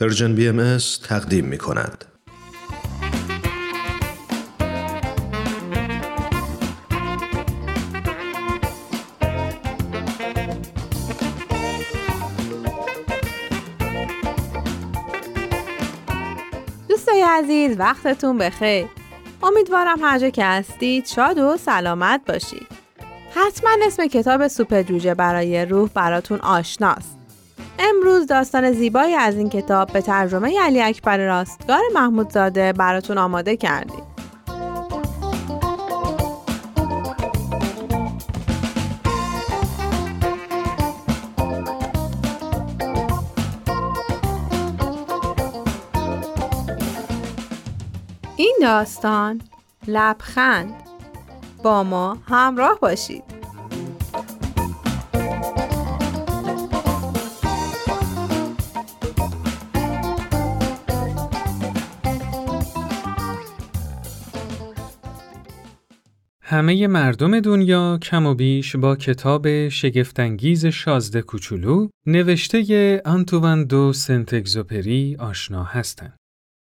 Persian BM تقدیم می کند. دوستای عزیز وقتتون بخیر. امیدوارم هر جا که هستید شاد و سلامت باشید. حتما اسم کتاب سوپ جوجه برای روح براتون آشناست. امروز داستان زیبایی از این کتاب به ترجمه علی اکبر راستگار محمودزاده براتون آماده کردیم. این داستان لبخند با ما همراه باشید. همه مردم دنیا کم و بیش با کتاب شگفتانگیز شازده کوچولو نوشته آنتوان دو سنتگزوپری آشنا هستند.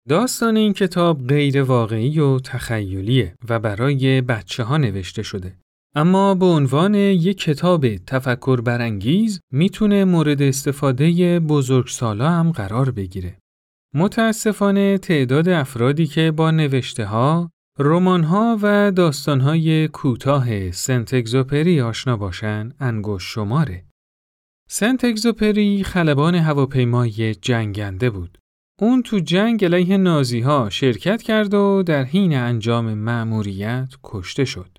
داستان این کتاب غیر واقعی و تخیلیه و برای بچه ها نوشته شده. اما به عنوان یک کتاب تفکر برانگیز می‌تونه مورد استفاده بزرگسالا هم قرار بگیره. متاسفانه تعداد افرادی که با نوشته ها ها و های کوتاه سنت اگزوپری آشنا باشن انگوش شماره. سنت اگزوپری خلبان هواپیمای جنگنده بود. اون تو جنگ علیه نازی ها شرکت کرد و در حین انجام مأموریت کشته شد.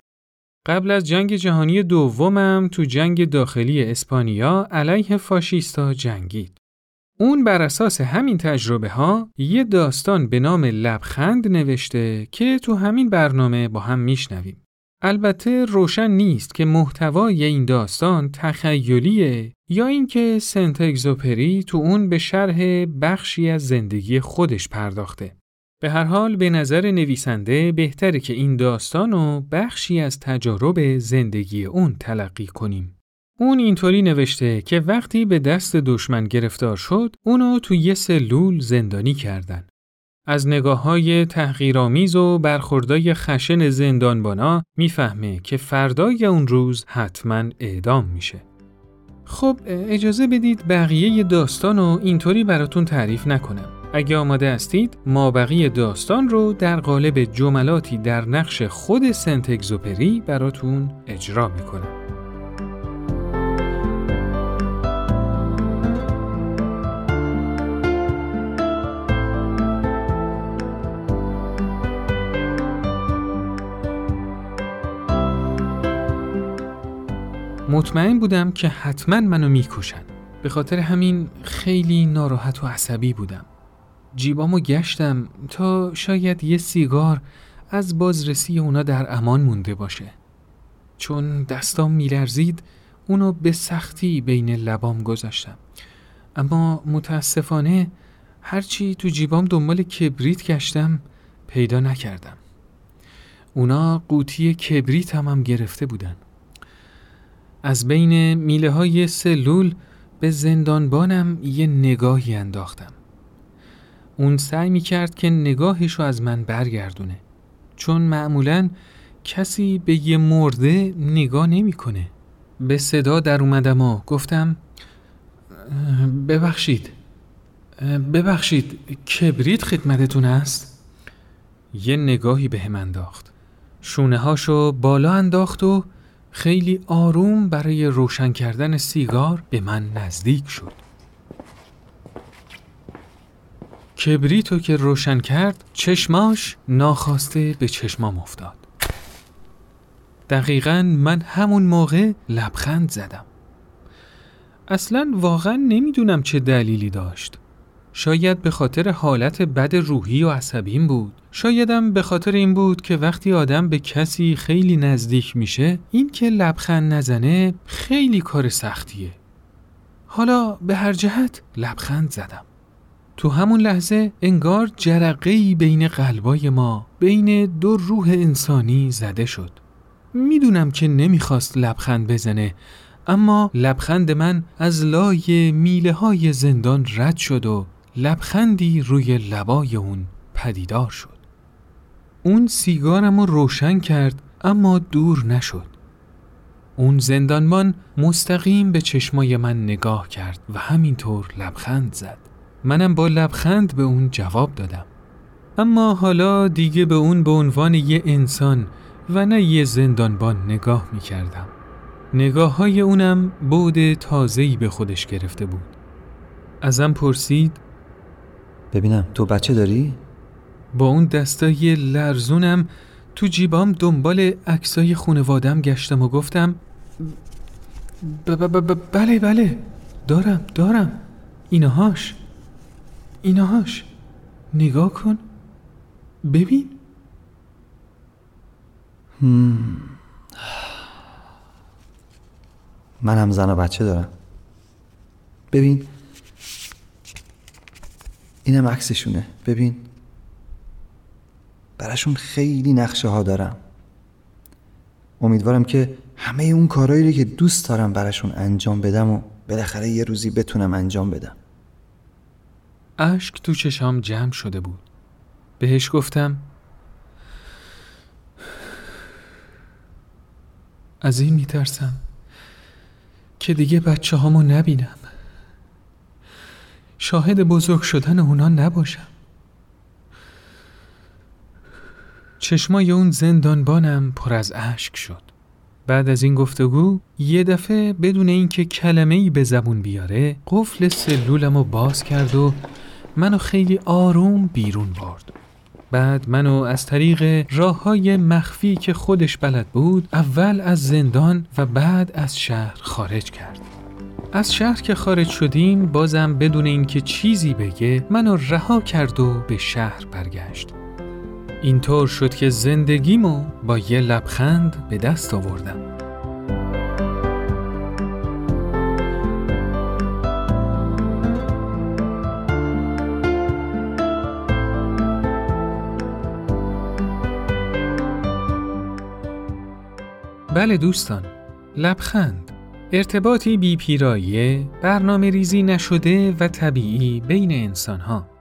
قبل از جنگ جهانی دومم تو جنگ داخلی اسپانیا علیه فاشیستا جنگید. اون بر اساس همین تجربه ها یه داستان به نام لبخند نوشته که تو همین برنامه با هم میشنویم. البته روشن نیست که محتوای این داستان تخیلیه یا اینکه سنت اگزوپری تو اون به شرح بخشی از زندگی خودش پرداخته. به هر حال به نظر نویسنده بهتره که این داستان رو بخشی از تجارب زندگی اون تلقی کنیم. اون اینطوری نوشته که وقتی به دست دشمن گرفتار شد، اونو تو یه سلول زندانی کردن. از نگاه های تحقیرآمیز و برخوردای خشن زندانبانا می‌فهمه که فردای اون روز حتما اعدام میشه. خب اجازه بدید بقیه داستان رو اینطوری براتون تعریف نکنم. اگه آماده هستید ما بقیه داستان رو در قالب جملاتی در نقش خود سنت اگزوپری براتون اجرا می‌کنم. مطمئن بودم که حتما منو می‌کشن. به خاطر همین خیلی ناراحت و عصبی بودم. جیبامو گشتم تا شاید یه سیگار از بازرسی اونا در امان مونده باشه. چون دستام میلرزید اونو به سختی بین لبام گذاشتم. اما متاسفانه هرچی تو جیبام دنبال کبریت گشتم پیدا نکردم. اونا قوطی کبریت هم, هم گرفته بودن. از بین میله های سلول به زندانبانم یه نگاهی انداختم. اون سعی می کرد که نگاهشو از من برگردونه چون معمولا کسی به یه مرده نگاه نمی‌کنه. به صدا در اومدم و گفتم ببخشید ببخشید کبریت خدمتتون است؟ یه نگاهی به هم انداخت شونه هاشو بالا انداخت و خیلی آروم برای روشن کردن سیگار به من نزدیک شد. کبریتو که روشن کرد چشماش ناخواسته به چشمام افتاد. دقیقا من همون موقع لبخند زدم. اصلا واقعا نمی‌دونم چه دلیلی داشت. شاید به خاطر حالت بد روحی و عصبیم بود شایدم به خاطر این بود که وقتی آدم به کسی خیلی نزدیک میشه این که لبخند نزنه خیلی کار سختیه. حالا به هر جهت لبخند زدم. تو همون لحظه انگار جرقهی بین قلبای ما بین دو روح انسانی زده شد. می‌دونم که نمی‌خواست لبخند بزنه اما لبخند من از لای میله های زندان رد شد و لبخندی روی لبای اون پدیدار شد. اون سیگارم رو روشن کرد اما دور نشد. اون زندانبان مستقیم به چشمای من نگاه کرد و همینطور لبخند زد. منم با لبخند به اون جواب دادم. اما حالا دیگه به اون به عنوان یه انسان و نه یه زندانبان نگاه می کردم. نگاه های اونم بود تازهی به خودش گرفته بود. ازم پرسید ببینم تو بچه داری؟ با اون دستای لرزونم تو جیبام دنبال عکسای خونوادم گشتم و گفتم بله بله دارم دارم. اینهاش اینهاش نگاه کن. ببین. من هم زن و بچه دارم. ببین. اینم عکسشونه. ببین. براشون خیلی نقشه ها دارم. امیدوارم که همه اون کارهایی که دوست دارم براشون انجام بدم و بالاخره یه روزی بتونم انجام بدم. اشک تو چشام جمع شده بود. بهش گفتم از این میترسم که دیگه بچه هامو نبینم. شاهد بزرگ شدن اونا نباشم. چشمای اون زندانبانم پر از اشک شد. بعد از این گفتگو یه دفعه بدون اینکه کلمه ای به زبون بیاره قفل سلولم رو باز کرد و منو خیلی آروم بیرون برد. بعد منو از طریق راه های مخفی که خودش بلد بود اول از زندان و بعد از شهر خارج کرد. از شهر که خارج شدیم بازم بدون اینکه چیزی بگه منو رها کرد و به شهر برگشت. اینطور شد که زندگیمو با یه لبخند به دست آوردم بله دوستان لبخند ارتباطی بی پیرایه برنامه ریزی نشده و طبیعی بین انسان ها.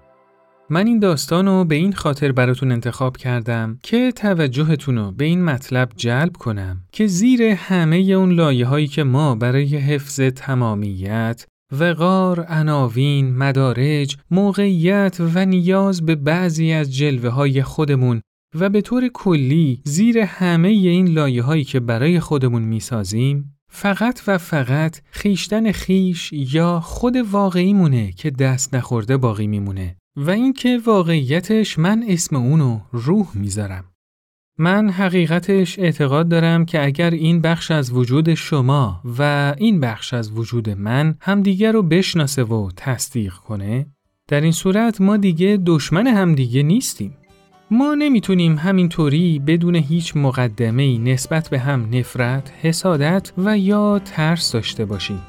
من این داستان رو به این خاطر براتون انتخاب کردم که توجهتون رو به این مطلب جلب کنم که زیر همه اون لایه هایی که ما برای حفظ تمامیت وقار، عناوین، مدارج، موقعیت و نیاز به بعضی از جلوه های خودمون و به طور کلی زیر همه این لایه هایی که برای خودمون می‌سازیم فقط و فقط خیشتن خیش یا خود واقعیمونه که دست نخورده باقی میمونه. و اینکه واقعیتش من اسم اونو روح می‌ذارم. من حقیقتش اعتقاد دارم که اگر این بخش از وجود شما و این بخش از وجود من همدیگر رو بشناسه و تصدیق کنه در این صورت ما دیگه دشمن همدیگه نیستیم. ما نمی‌تونیم همینطوری بدون هیچ مقدمه نسبت به هم نفرت، حسادت و یا ترس داشته باشیم.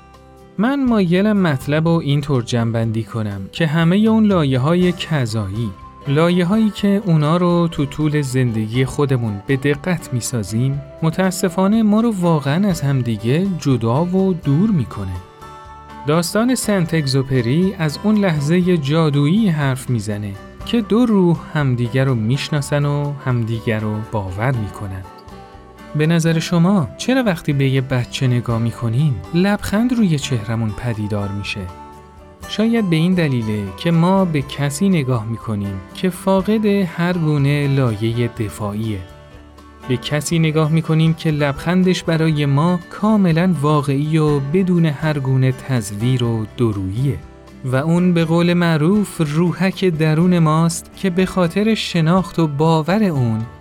من مایلم مطلب رو اینطور جنبندی کنم که همه اون لایه های کذایی لایه هایی که اونا رو تو طول زندگی خودمون به دقت می‌سازیم متاسفانه ما رو واقعا از همدیگه جدا و دور می‌کنه. داستان سنت اگزوپری از اون لحظه جادویی حرف می‌زنه که دو روح همدیگر رو می‌شناسن و همدیگر رو باور می‌کنن. به نظر شما چرا وقتی به یه بچه نگاه می‌کنیم لبخند روی چهرمون پدیدار میشه؟ شاید به این دلیله که ما به کسی نگاه می‌کنیم که فاقد هر گونه لایه دفاعیه. به کسی نگاه می‌کنیم که لبخندش برای ما کاملا واقعی و بدون هر گونه تزویر و دروییه. و اون به قول معروف روحک درون ماست که به خاطر شناخت و باور اون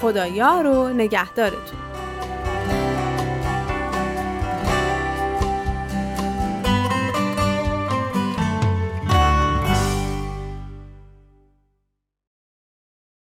خدایا رو نگهدارتون.